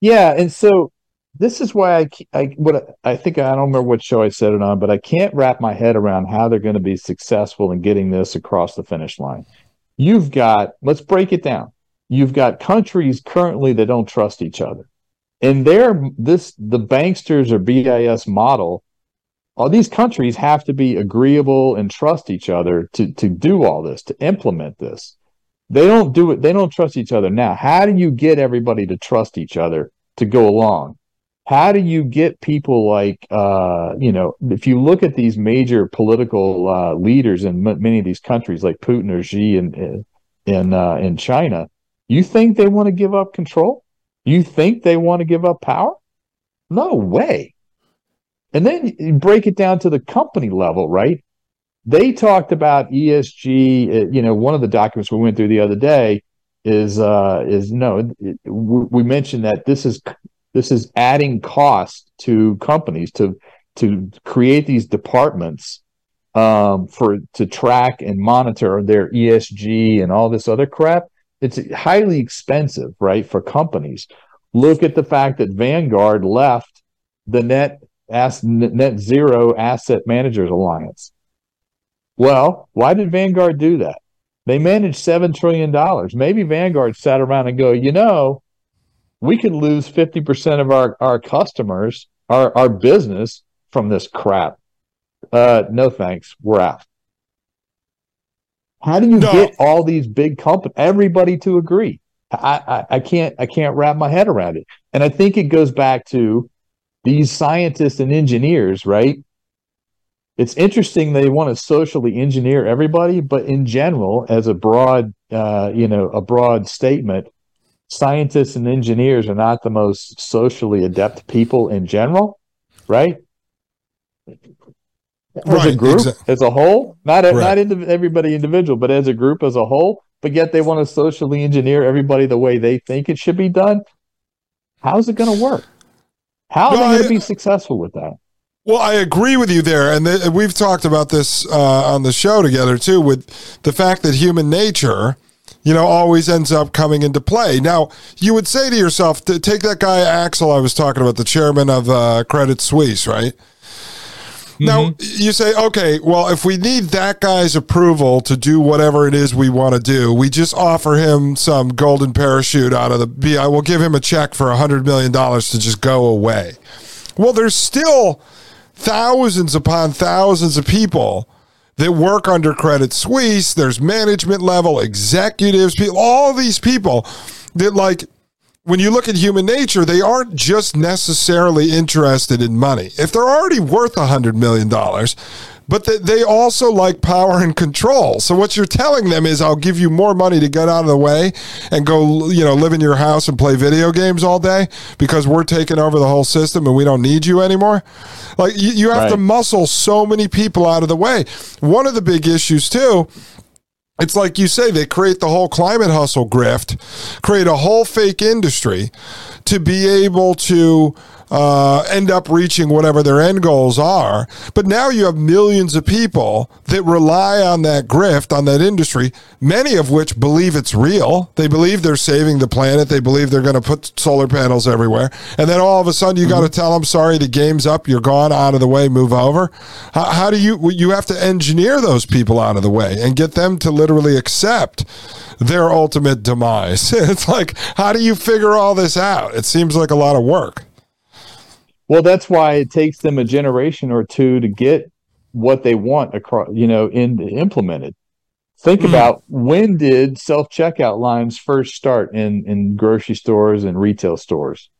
Yeah, and so this is why I, I what I think I don't remember what show I said it on, but I can't wrap my head around how they're going to be successful in getting this across the finish line. You've got let's break it down. You've got countries currently that don't trust each other, and they're this the banksters or BIS model. All these countries have to be agreeable and trust each other to to do all this to implement this. They don't do it. They don't trust each other now. How do you get everybody to trust each other to go along? how do you get people like uh, you know if you look at these major political uh, leaders in m- many of these countries like Putin or Xi in in uh, in China, you think they want to give up control? You think they want to give up power? No way. And then you break it down to the company level, right? They talked about ESG. Uh, you know, one of the documents we went through the other day is uh is no we mentioned that this is this is adding cost to companies to to create these departments um, for to track and monitor their ESG and all this other crap. It's highly expensive, right, for companies. Look at the fact that Vanguard left the net as, net zero asset managers alliance. Well, why did Vanguard do that? They managed seven trillion dollars. Maybe Vanguard sat around and go, you know, we could lose 50% of our, our customers, our, our business from this crap. Uh, no thanks. We're out. How do you no. get all these big companies, everybody to agree? I, I, I can't I can't wrap my head around it. And I think it goes back to these scientists and engineers, right? It's interesting they want to socially engineer everybody, but in general, as a broad, uh, you know, a broad statement, scientists and engineers are not the most socially adept people in general, right? As right, a group, exa- as a whole, not right. not indiv- everybody individual, but as a group as a whole. But yet they want to socially engineer everybody the way they think it should be done. How's it going to work? How are no, they going to be successful with that? Well, I agree with you there, and th- we've talked about this uh, on the show together too, with the fact that human nature you know, always ends up coming into play. Now, you would say to yourself, to take that guy Axel I was talking about, the chairman of uh, Credit Suisse, right? Mm-hmm. Now, you say, okay, well, if we need that guy's approval to do whatever it is we want to do, we just offer him some golden parachute out of the BI. We'll give him a check for a $100 million to just go away. Well, there's still thousands upon thousands of people that work under Credit Suisse. There's management level executives, people, all these people that like when you look at human nature, they aren't just necessarily interested in money. If they're already worth a hundred million but they also like power and control. So what you're telling them is, I'll give you more money to get out of the way and go, you know, live in your house and play video games all day because we're taking over the whole system and we don't need you anymore. Like you, you have right. to muscle so many people out of the way. One of the big issues too it's like you say, they create the whole climate hustle grift, create a whole fake industry to be able to uh, end up reaching whatever their end goals are. But now you have millions of people that rely on that grift, on that industry, many of which believe it's real. They believe they're saving the planet. They believe they're going to put solar panels everywhere. And then all of a sudden you mm-hmm. got to tell them, sorry, the game's up. You're gone out of the way. Move over. How, how do you, you have to engineer those people out of the way and get them to literally accept their ultimate demise. it's like, how do you figure all this out? It seems like a lot of work. Well, that's why it takes them a generation or two to get what they want across, you know, in implemented. Think mm. about when did self checkout lines first start in in grocery stores and retail stores?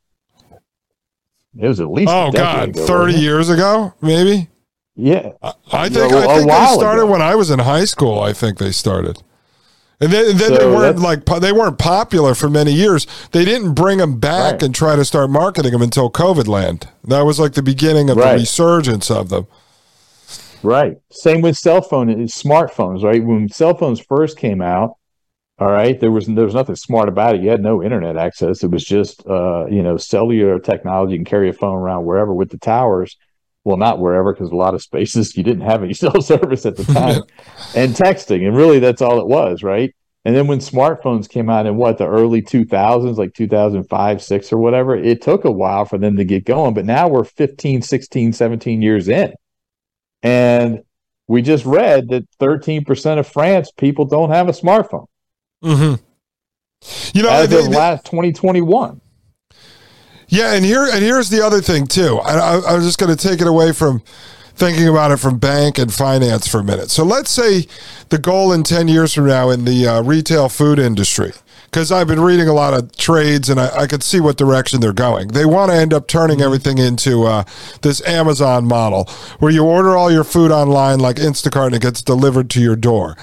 It was at least oh god, ago, thirty years ago, maybe. Yeah, I, I think I think they started ago. when I was in high school. I think they started. And then, and then so they weren't like they weren't popular for many years. They didn't bring them back right. and try to start marketing them until COVID land. That was like the beginning of right. the resurgence of them. Right. Same with cell phone smartphones. Right. When cell phones first came out, all right, there was there was nothing smart about it. You had no internet access. It was just uh, you know cellular technology. You can carry a phone around wherever with the towers well, not wherever, because a lot of spaces you didn't have any cell service at the time, and texting, and really that's all it was, right? And then when smartphones came out in what the early 2000s, like 2005, 6 or whatever, it took a while for them to get going. But now we're 15, 16, 17 years in. And we just read that 13% of France people don't have a smartphone. Mm-hmm. You know, as they, of last 2021. Yeah, and here and here's the other thing too. I, I, I was just going to take it away from thinking about it from bank and finance for a minute. So let's say the goal in 10 years from now in the uh, retail food industry because I've been reading a lot of trades and I, I could see what direction they're going. They want to end up turning mm-hmm. everything into uh, this Amazon model where you order all your food online like Instacart and it gets delivered to your door.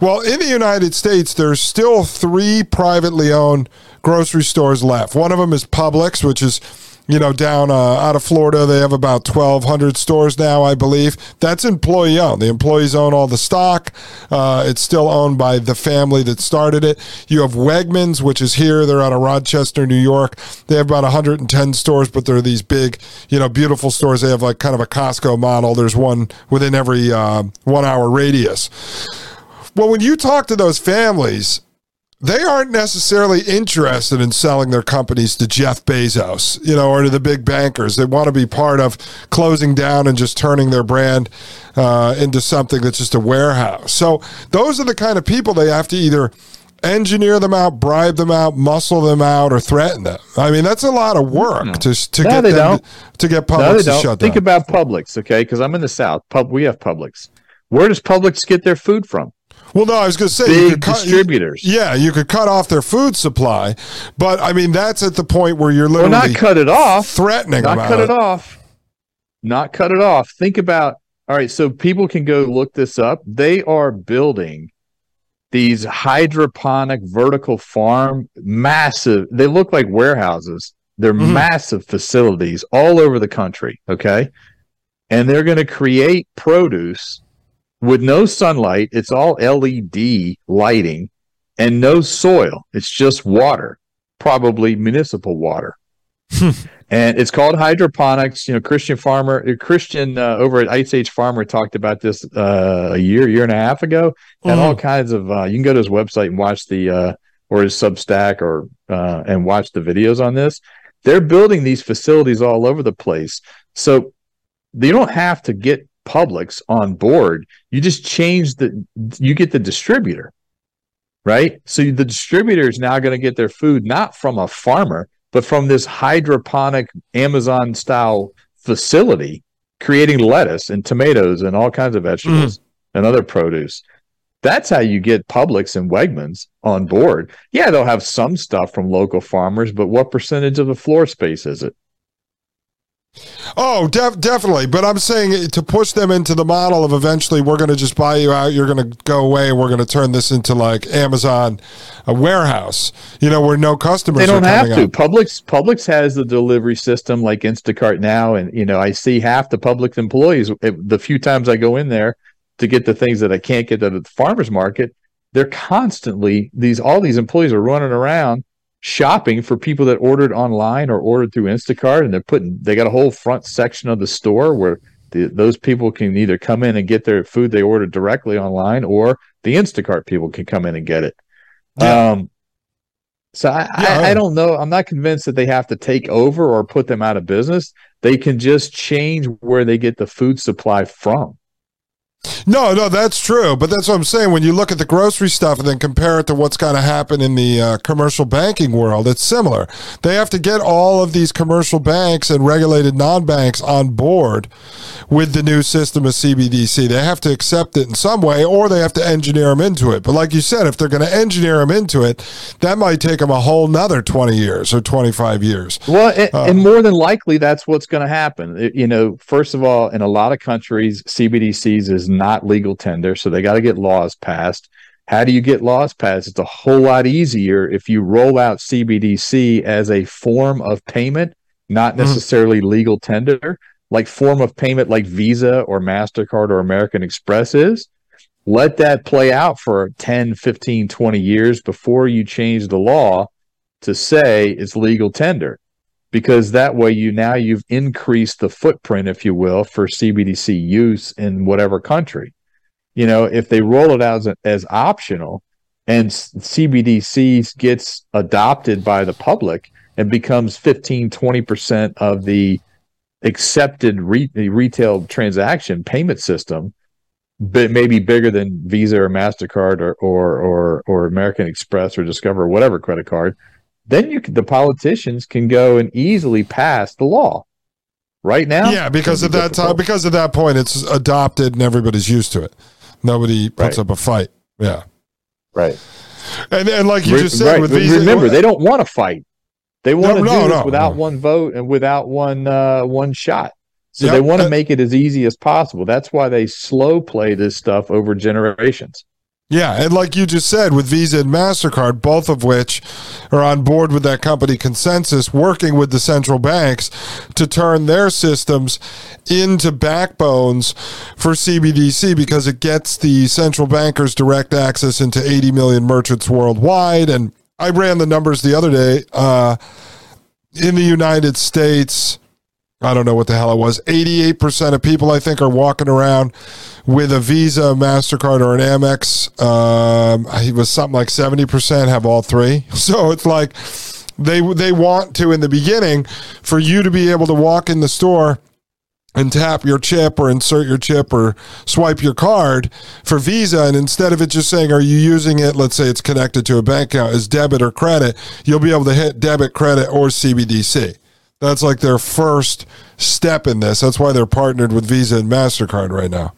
Well, in the United States, there's still three privately owned grocery stores left. One of them is Publix, which is you know, down uh, out of Florida. They have about 1,200 stores now, I believe. That's employee owned. The employees own all the stock. Uh, it's still owned by the family that started it. You have Wegmans, which is here. They're out of Rochester, New York. They have about 110 stores, but they're these big, you know, beautiful stores. They have like kind of a Costco model. There's one within every uh, one hour radius. Well, when you talk to those families, they aren't necessarily interested in selling their companies to Jeff Bezos, you know, or to the big bankers. They want to be part of closing down and just turning their brand uh, into something that's just a warehouse. So those are the kind of people they have to either engineer them out, bribe them out, muscle them out, or threaten them. I mean, that's a lot of work no. to to no, get them don't. to, get Publix no, to shut down. Think about Publix, okay? Because I'm in the South. Pub, we have Publix. Where does Publix get their food from? Well, no, I was going to say big cut, distributors. yeah, you could cut off their food supply, but I mean that's at the point where you're literally well, not cut it off, threatening, not cut it. it off, not cut it off. Think about all right, so people can go look this up. They are building these hydroponic vertical farm, massive. They look like warehouses. They're mm-hmm. massive facilities all over the country. Okay, and they're going to create produce with no sunlight. It's all LED lighting and no soil. It's just water, probably municipal water. and it's called hydroponics. You know, Christian Farmer, uh, Christian uh, over at Ice Age Farmer talked about this uh, a year, year and a half ago, and mm all kinds of. Uh, you can go to his website and watch the uh, or his Substack or uh, and watch the videos on this. They're building these facilities all over the place, so you don't have to get Publix on board. You just change the, you get the distributor, right? So the distributor is now going to get their food not from a farmer, but from this hydroponic Amazon style facility, creating lettuce and tomatoes and all kinds of vegetables mm. and other produce. That's how you get Publix and Wegmans on board. Yeah, they'll have some stuff from local farmers, but what percentage of the floor space is it? Oh, def- definitely. But I'm saying to push them into the model of eventually we're going to just buy you out, you're going to go away, and we're going to turn this into like Amazon, a warehouse. You know, where no customers. They don't have to. Up. Publix Publix has the delivery system like Instacart now, and you know I see half the Publix employees. Eh, the few times I go in there to get the things that I can't get at the farmers market, they're constantly these all these employees are running around shopping for people that ordered online or ordered through Instacart, and they're putting they got a whole front section of the store where the, those people can either come in and get their food they ordered directly online, or the Instacart people can come in and get it. Yeah. Um, so I, yeah. I, I don't know. I'm not convinced that they have to take over or put them out of business. They can just change where they get the food supply from. No, no, that's true. But that's what I'm saying. When you look at the grocery stuff and then compare it to what's going to happen in the uh, commercial banking world, it's similar. They have to get all of these commercial banks and regulated non banks on board with the new system of CBDC. They have to accept it in some way or they have to engineer them into it. But like you said, if they're going to engineer them into it, that might take them a whole nother 20 years or 25 years. Well, and, uh, and more than likely, that's what's going to happen. You know, first of all, in a lot of countries, CBDCs is not legal tender, so they got to get laws passed. How do you get laws passed? It's a whole lot easier if you roll out CBDC as a form of payment, not mm-hmm. necessarily mm. legal tender, like form of payment like Visa or MasterCard or American Express is. Let that play out for 10, 15, 20 years before you change the law to say it's legal tender because that way you now you've increased the footprint if you will for cbdc use in whatever country. You know if they roll it out as, as optional and CBDC gets adopted by the public and becomes 15, 20% of the accepted re- retail transaction payment system, but maybe bigger than Visa or MasterCard or, or, or, or American Express or Discover or whatever credit card, then you the politicians can go and easily pass the law. Right now, yeah, because at that time, because at that point, it's adopted and everybody's used to it. Nobody puts right. up a fight. Yeah, right. And and like you just said, right. with Visa, remember they don't want to fight. They want to no, do this no, without one vote and without one uh, one shot. So yep. they want to make it as easy as possible. That's why they slow play this stuff over generations. Yeah, and like you just said, with Visa and MasterCard, both of which are on board with that company ConsenSys, working with the central banks to turn their systems into backbones for CBDC because it gets the central bankers direct access into 80 million merchants worldwide. And I ran the numbers the other day. Uh, in the United States, I don't know what the hell it was. 88% of people, I think, are walking around with a Visa, MasterCard, or an Amex. Um, it was something like 70% have all three. So it's like they, they want to, in the beginning, for you to be able to walk in the store and tap your chip or insert your chip or swipe your card for Visa. And instead of it just saying, Are you using it? Let's say it's connected to a bank account as debit or credit, you'll be able to hit debit, credit, or CBDC. That's like their first step in this. That's why they're partnered with Visa and MasterCard right now.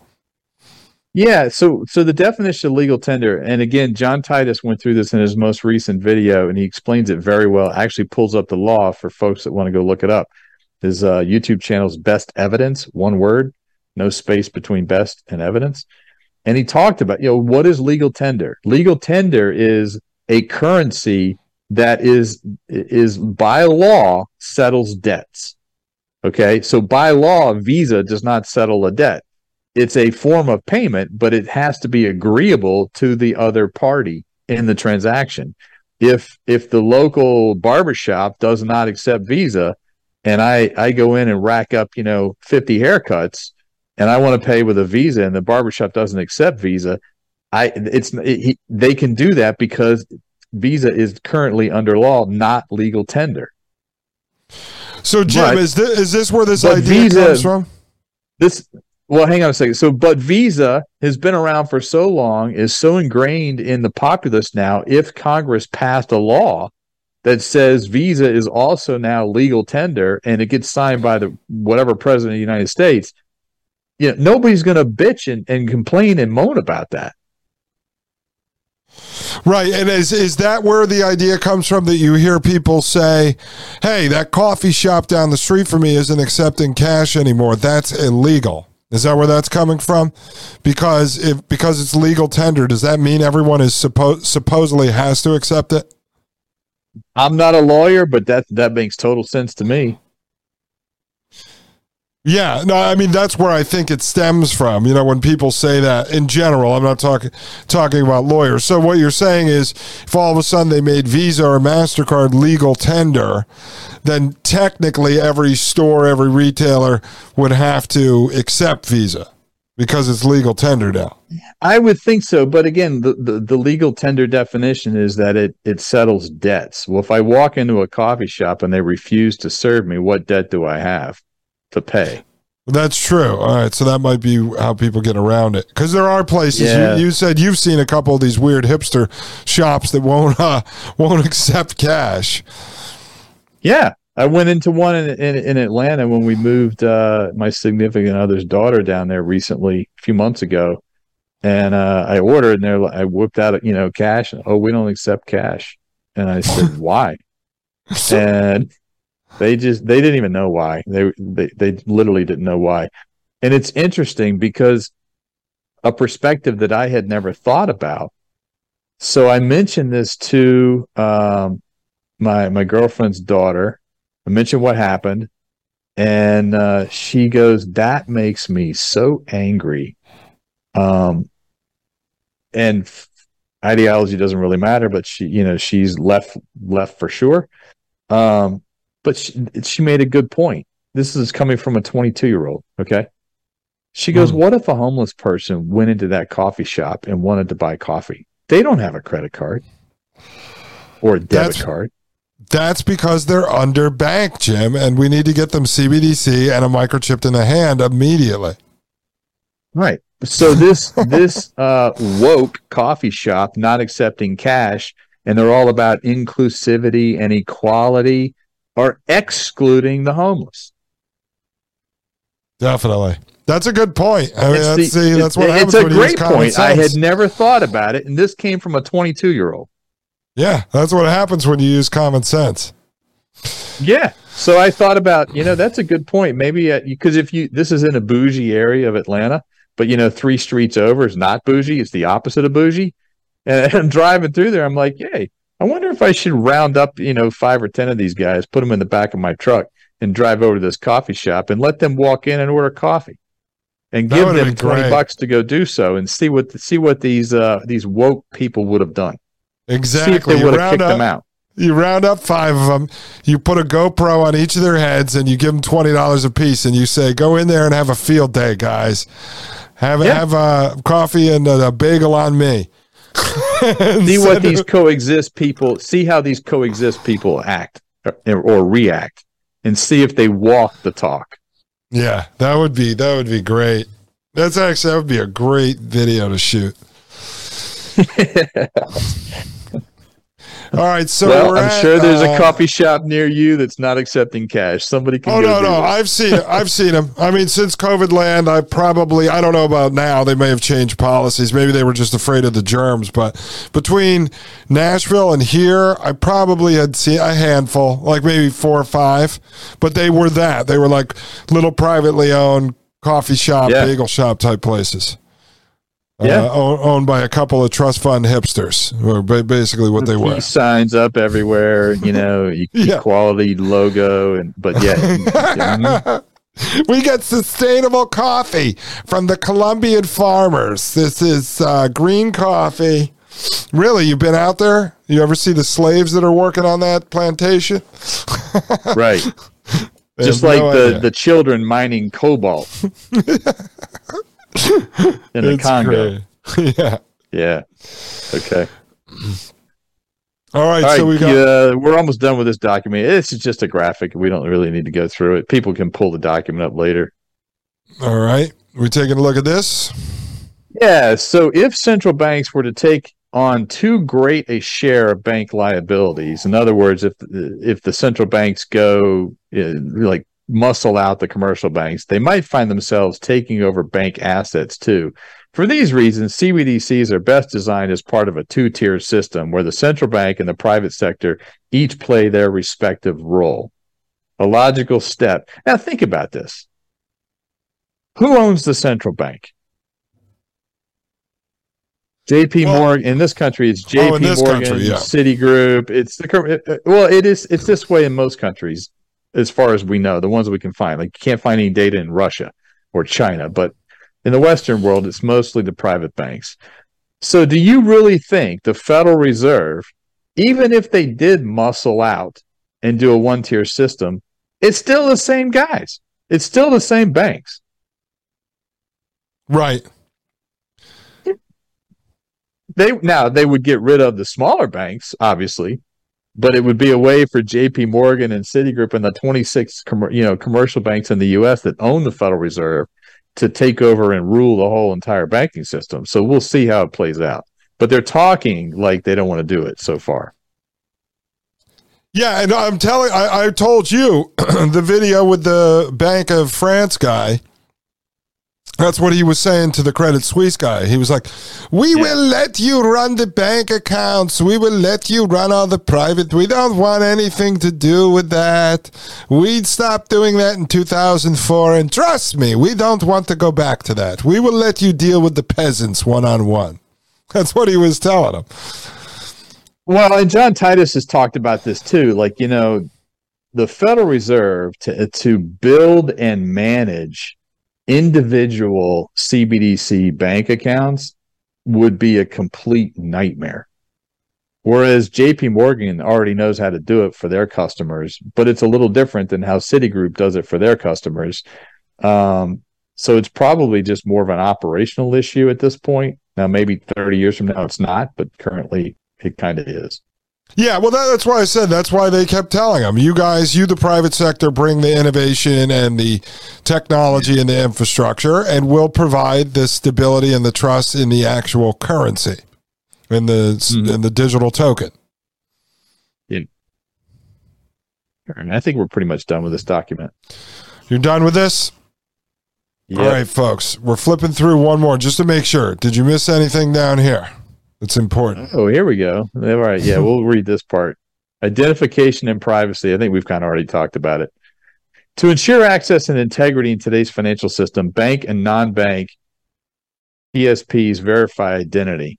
Yeah, so so the definition of legal tender, and again, John Titus went through this in his most recent video, and he explains it very well. Actually, pulls up the law for folks that want to go look it up. His uh, YouTube channel's Best Evidence, one word, no space between best and evidence. And he talked about, you know, what is legal tender? Legal tender is a currency that is is by law settles debts. Okay, so by law, Visa does not settle a debt. It's a form of payment, but it has to be agreeable to the other party in the transaction. If if the local barbershop does not accept Visa, and I I go in and rack up you know fifty haircuts, and I want to pay with a Visa, and the barbershop doesn't accept Visa, I it's it, they can do that because Visa is currently under law not legal tender. So Jim, but, is this is this where this idea Visa, comes from? This well, hang on a second. So, but Visa has been around for so long, is so ingrained in the populace now. If Congress passed a law that says Visa is also now legal tender, and it gets signed by the whatever president of the United States, you know, nobody's going to bitch and, and complain and moan about that. Right. And is is that where the idea comes from that you hear people say, "Hey, that coffee shop down the street from me isn't accepting cash anymore. That's illegal." Is that where that's coming from? Because if because it's legal tender, does that mean everyone is supposed supposedly has to accept it? I'm not a lawyer, but that that makes total sense to me. Yeah, no, I mean that's where I think it stems from. You know, when people say that in general, I'm not talking talking about lawyers. So what you're saying is, if all of a sudden they made Visa or Mastercard legal tender, then technically every store, every retailer would have to accept Visa because it's legal tender now. I would think so, but again, the, the, the, legal tender definition is that it it settles debts. Well, if I walk into a coffee shop and they refuse to serve me, what debt do I have? To pay. That's true. All right, so that might be how people get around it because there are places. Yeah. You, you, said you've seen a couple of these weird hipster shops that won't uh, won't accept cash. Yeah, I went into one in, in, in Atlanta when we moved uh, my significant other's daughter down there recently, a few months ago, and uh, I ordered and they're I whipped out you know cash. And, oh, we don't accept cash, and I said why? and they just they didn't even know why. They they they literally didn't know why. And it's interesting because a perspective that I had never thought about. So I mentioned this to um, my my girlfriend's daughter. I mentioned what happened, and uh, she goes, "That makes me so angry." Um, and ideology doesn't really matter, but she, you know, she's left left for sure. Um, but she, she made a good point. This is coming from a 22 year old. Okay. She goes, mm. What if a homeless person went into that coffee shop and wanted to buy coffee? They don't have a credit card or a debit That's- card. That's because they're underbanked, Jim, and we need to get them CBDC and a microchip in the hand immediately. Right. So this this uh, woke coffee shop not accepting cash, and they're all about inclusivity and equality, are excluding the homeless. Definitely. That's a good point. I mean, that's, the- see, that's what happens. it's a great point. I had never thought about it, and this came from a 22 year old. yeah, that's what happens when you use common sense. Yeah. So I thought about, you know, that's a good point. Maybe uh, because if you, this is in a bougie area of Atlanta, but you know, three streets over is not bougie. It's the opposite of bougie. And I'm driving through there. I'm like, yay, I wonder if I should round up, you know, five or 10 of these guys, put them in the back of my truck and drive over to this coffee shop and let them walk in and order coffee and That give them 20 great. bucks to go do so and see what, see what these, uh, these woke people would have done. Exactly. See if they You would have round, kicked up, them out. you round up five of them, you put a GoPro on each of their heads, and you give them $20 a piece, and you say, go in there and have a field day, guys. Have, Yeah. have a coffee and a, a bagel on me. see what these coexist people see how these coexist people act or, or react and see if they walk the talk Yeah, that would be that would be great. That's actually that would be a great video to shoot. All right, so well we're i'm at, sure there's a uh, coffee shop near you that's not accepting cash somebody can Oh no, no. I've seen. I've seen them. I mean, since COVID land, I probably I don't know about now. They may have changed policies. Maybe they were just afraid of the germs. But between Nashville and here, I probably had seen a handful, like maybe four or five. But they were that. They were like little privately owned coffee shop, Yeah. bagel shop type places. Yeah. Uh, own- owned by a couple of trust fund hipsters, or ba- basically what they were. Signs up everywhere you know Yeah. equality logo and but yeah mhm. we get sustainable coffee from the Colombian farmers. This is uh, green coffee. Really, you've been out there? You ever see the slaves that are working on that plantation? right just like no the idea. the children mining cobalt in the congo yeah. yeah okay All right. All right, so we got. uh, we're almost done with this document. This is just a graphic. We don't really need to go through it. People can pull the document up later. All right. we're taking a look at this? Yeah. So if central banks were to take on too great a share of bank liabilities, in other words, if if the central banks go like muscle out the commercial banks, they might find themselves taking over bank assets too. For these reasons, CBDCs are best designed as part of a two tier system where the central bank and the private sector each play their respective role. A logical step. Now, think about this who owns the central bank? JP Well- Morgan in this country it's Oh, JP Morgan, country, yeah. Citigroup. It's the well, it is it's this way in most countries as far as we know, the ones we can find. Like you can't find any data in Russia or China, but in the Western world, it's mostly the private banks. So, do you really think the Federal Reserve, even if they did muscle out and do a one tier system, it's still the same guys? It's still the same banks. Right. They now they would get rid of the smaller banks, obviously, but it would be a way for J.P. Morgan and Citigroup and the 26 commer- you know commercial banks in the U.S. that own the Federal Reserve to take over and rule the whole entire banking system. So we'll see how it plays out. But they're talking like they don't want to do it so far. Yeah, and I'm telling. I, I told you the video with the Bank of France guy. That's what he was saying to the Credit Suisse guy. He was like, "We Yeah. will let you run the bank accounts. We will let you run all the private. We don't want anything to do with that. We stopped doing that in 2004, and trust me, we don't want to go back to that. We will let you deal with the peasants one on one." That's what he was telling him. Well, and John Titus has talked about this too. Like, you know, the Federal Reserve to to build and manage individual CBDC bank accounts would be a complete nightmare. Whereas JP Morgan already knows how to do it for their customers, but it's a little different than how Citigroup does it for their customers. Um, so it's probably just more of an operational issue at this point Now, maybe 30 years from now, it's not, but currently it kind of is. Yeah, well, that, that's why I said that's why they kept telling them, you guys, you, the private sector, bring the innovation and the technology and the infrastructure, and we'll provide the stability and the trust in the actual currency, in the mm-hmm. in the digital token. Yeah. I think we're pretty much done with this document. You're done with this? Yep. All right, folks, we're flipping through one more just to make sure. Did you miss anything down here? It's important. Oh, here we go. All right. Yeah, we'll read this part. Identification and privacy. I think we've kind of already talked about it. To ensure access and integrity in today's financial system, bank and non bank PSPs verify identity.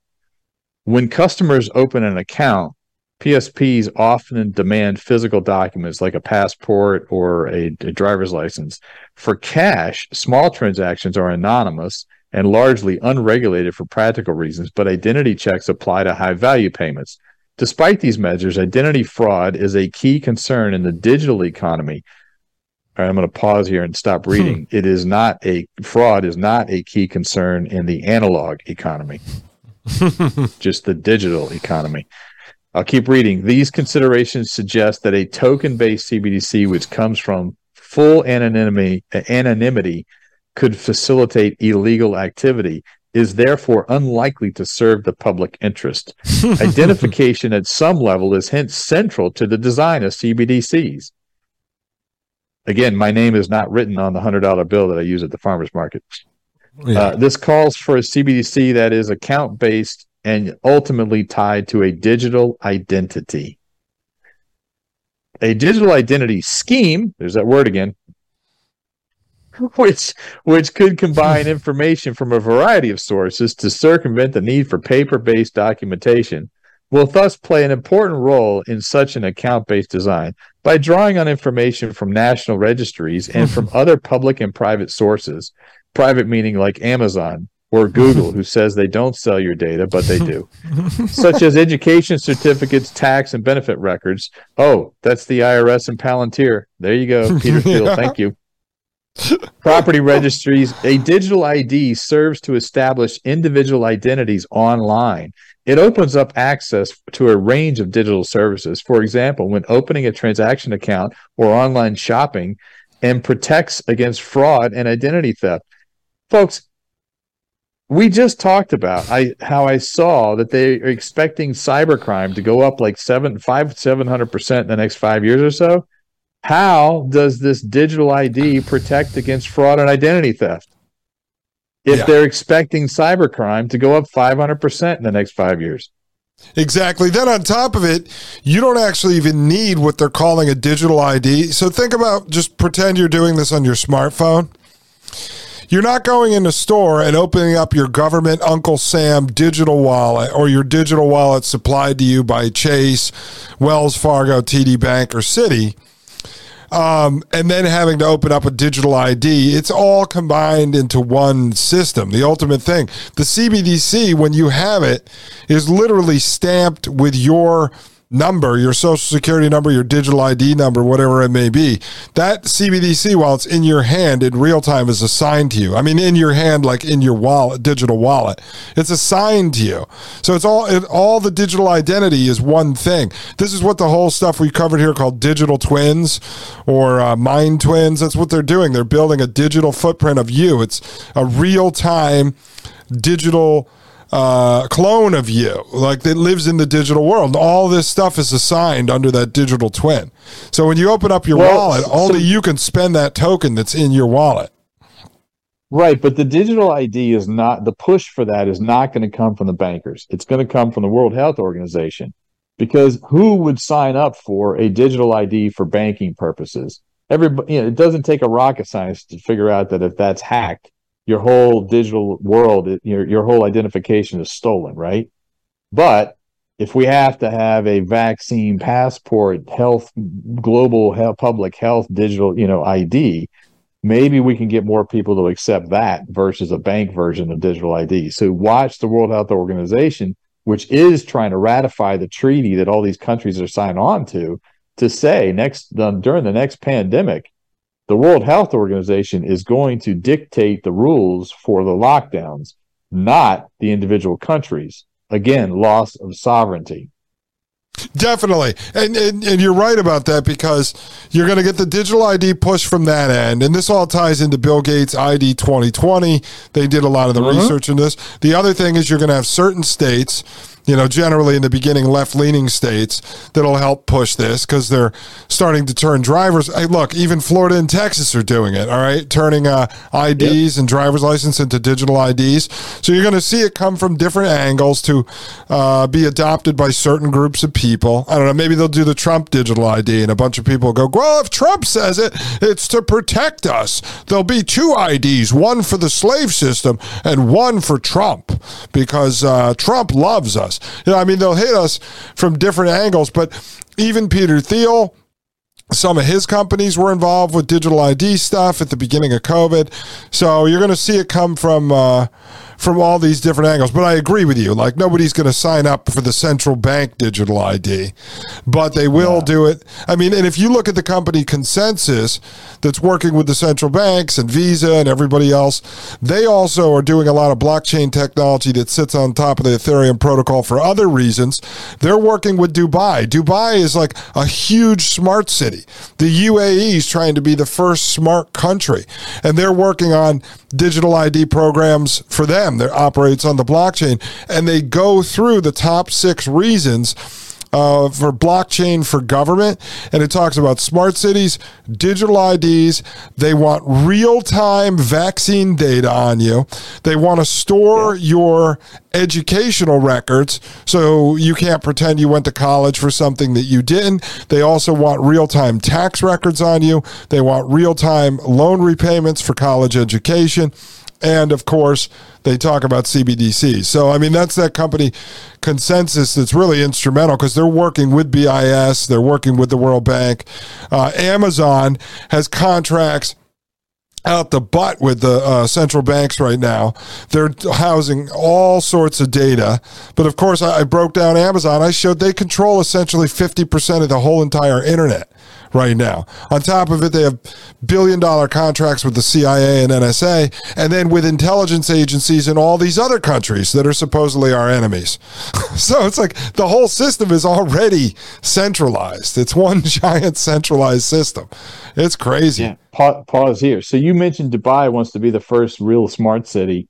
When customers open an account, PSPs often demand physical documents like a passport or a, a driver's license. For cash, small transactions are anonymous and largely unregulated for practical reasons, but identity checks apply to high value payments. Despite these measures, identity fraud is a key concern in the digital economy. Right, I'm going to pause here and stop hmm. reading. Hmm. It is not a fraud is not a key concern in the analog economy, just the digital economy. I'll keep reading. These considerations suggest that a token based CBDC, which comes from full anonymity, anonymity could facilitate illegal activity is therefore unlikely to serve the public interest. Identification at some level is hence central to the design of CBDCs. Again, my name is not written on the $100 bill that I use at the farmer's market. Yeah. Uh, this calls for a CBDC that is account based and ultimately tied to a digital identity. A digital identity scheme, there's that word again, which which could combine information from a variety of sources to circumvent the need for paper-based documentation. Will thus play an important role in such an account-based design by drawing on information from national registries and from other public and private sources private meaning like Amazon or Google who says they don't sell your data but they do. Such as education certificates tax and benefit records. Oh that's the IRS and Palantir. There you go Peter Thiel yeah. thank you property registries, a digital ID serves to establish individual identities online. It opens up access to a range of digital services. For example, when opening a transaction account or online shopping, and protects against fraud and identity theft. Folks, we just talked about I how I saw that they are expecting cybercrime to go up like seven five seven hundred percent in the next five years or so. How does this digital ID protect against fraud and identity theft? If yeah. they're expecting cybercrime to go up 500% in the next five years. Exactly. Then on top of it, you don't actually even need what they're calling a digital ID. So think about just pretend you're doing this on your smartphone. You're not going in a store and opening up your government Uncle Sam digital wallet or your digital wallet supplied to you by Chase, Wells Fargo, TD Bank, or Citi um, and then having to open up a digital ID. It's all combined into one system. The ultimate thing. The CBDC, when you have it, is literally stamped with your number, your social security number, your digital ID number, whatever it may be, that CBDC, while it's in your hand in real time, is assigned to you. I mean, in your hand, like in your wallet, digital wallet, it's assigned to you. So it's all, it, all the digital identity is one thing. This is what the whole stuff we covered here called digital twins or uh, mind twins. That's what they're doing. They're building a digital footprint of you. It's a real time digital uh, clone of you, like that lives in the digital world. All this stuff is assigned under that digital twin. So when you open up your well, wallet, only so, you can spend that token that's in your wallet. Right, but the digital ID is not the push for that is not going to come from the bankers. It's going to come from the World Health Organization. Because who would sign up for a digital ID for banking purposes? Everybody, you know, it doesn't take a rocket science to figure out that if that's hacked, your whole digital world, your your whole identification is stolen, right? But if we have to have a vaccine passport, health, global health, public health, digital, you know, ID, maybe we can get more people to accept that versus a bank version of digital ID. So watch the World Health Organization, which is trying to ratify the treaty that all these countries are signed on to, to say next um, during the next pandemic, the World Health Organization is going to dictate the rules for the lockdowns. not the individual countries. Again, loss of sovereignty. Definitely. And, and, and you're right about that because you're going to get the digital ID push from that end. And this all ties into Bill Gates ID 2020. They did a lot of the mm-hmm. research in this. The other thing is you're going to have certain states you know, generally in the beginning left leaning states that'll help push this because they're starting to turn drivers. Hey, look, even Florida and Texas are doing it, all right, turning uh, IDs yep. and driver's license into digital IDs. So you're going to see it come from different angles to uh, be adopted by certain groups of people. I don't know, maybe they'll do the Trump digital ID and a bunch of people go, well, if Trump says it, it's to protect us. There'll be two IDs, one for the slave system and one for Trump because uh, Trump loves us. You know, I mean, they'll hit us from different angles, but even Peter Thiel, some of his companies were involved with digital ID stuff at the beginning of COVID. So you're going to see it come from uh, from all these different angles. But I agree with you. Like nobody's going to sign up for the central bank digital ID, but they will yeah. do it. I mean, and if you look at the company ConsenSys that's working with the central banks and Visa and everybody else, they also are doing a lot of blockchain technology that sits on top of the Ethereum protocol for other reasons. They're working with Dubai. Dubai is like a huge smart city. The UAE is trying to be the first smart country, and they're working on digital ID programs for them that operates on the blockchain. And they go through the top six reasons uh, for blockchain for government. And it talks about smart cities, digital IDs. They want real time vaccine data on you. They want to store yeah. your educational records so you can't pretend you went to college for something that you didn't. They also want real time tax records on you. They want real time loan repayments for college education. And of course, they talk about CBDC. So, I mean, that's that company ConsenSys that's really instrumental because they're working with BIS, they're working with the World Bank. Uh, Amazon has contracts out the butt with the uh, central banks right now. They're housing all sorts of data. But of course, I, I broke down Amazon. I showed they control essentially 50% of the whole entire internet right now. On top of it, they have billion dollar contracts with the CIA and NSA, and then with intelligence agencies in all these other countries that are supposedly our enemies. so it's like the whole system is already centralized. It's one giant centralized system. It's crazy. Yeah. Pa- pause here. So you mentioned Dubai wants to be the first real smart city.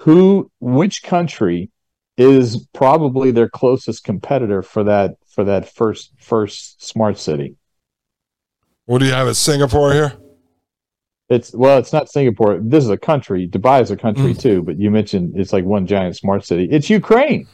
Who, which country is probably their closest competitor for that for that first first smart city? What do you have at Singapore here? It's well, it's not Singapore. This is a country. Dubai is a country mm. too, but you mentioned it's like one giant smart city. It's Ukraine.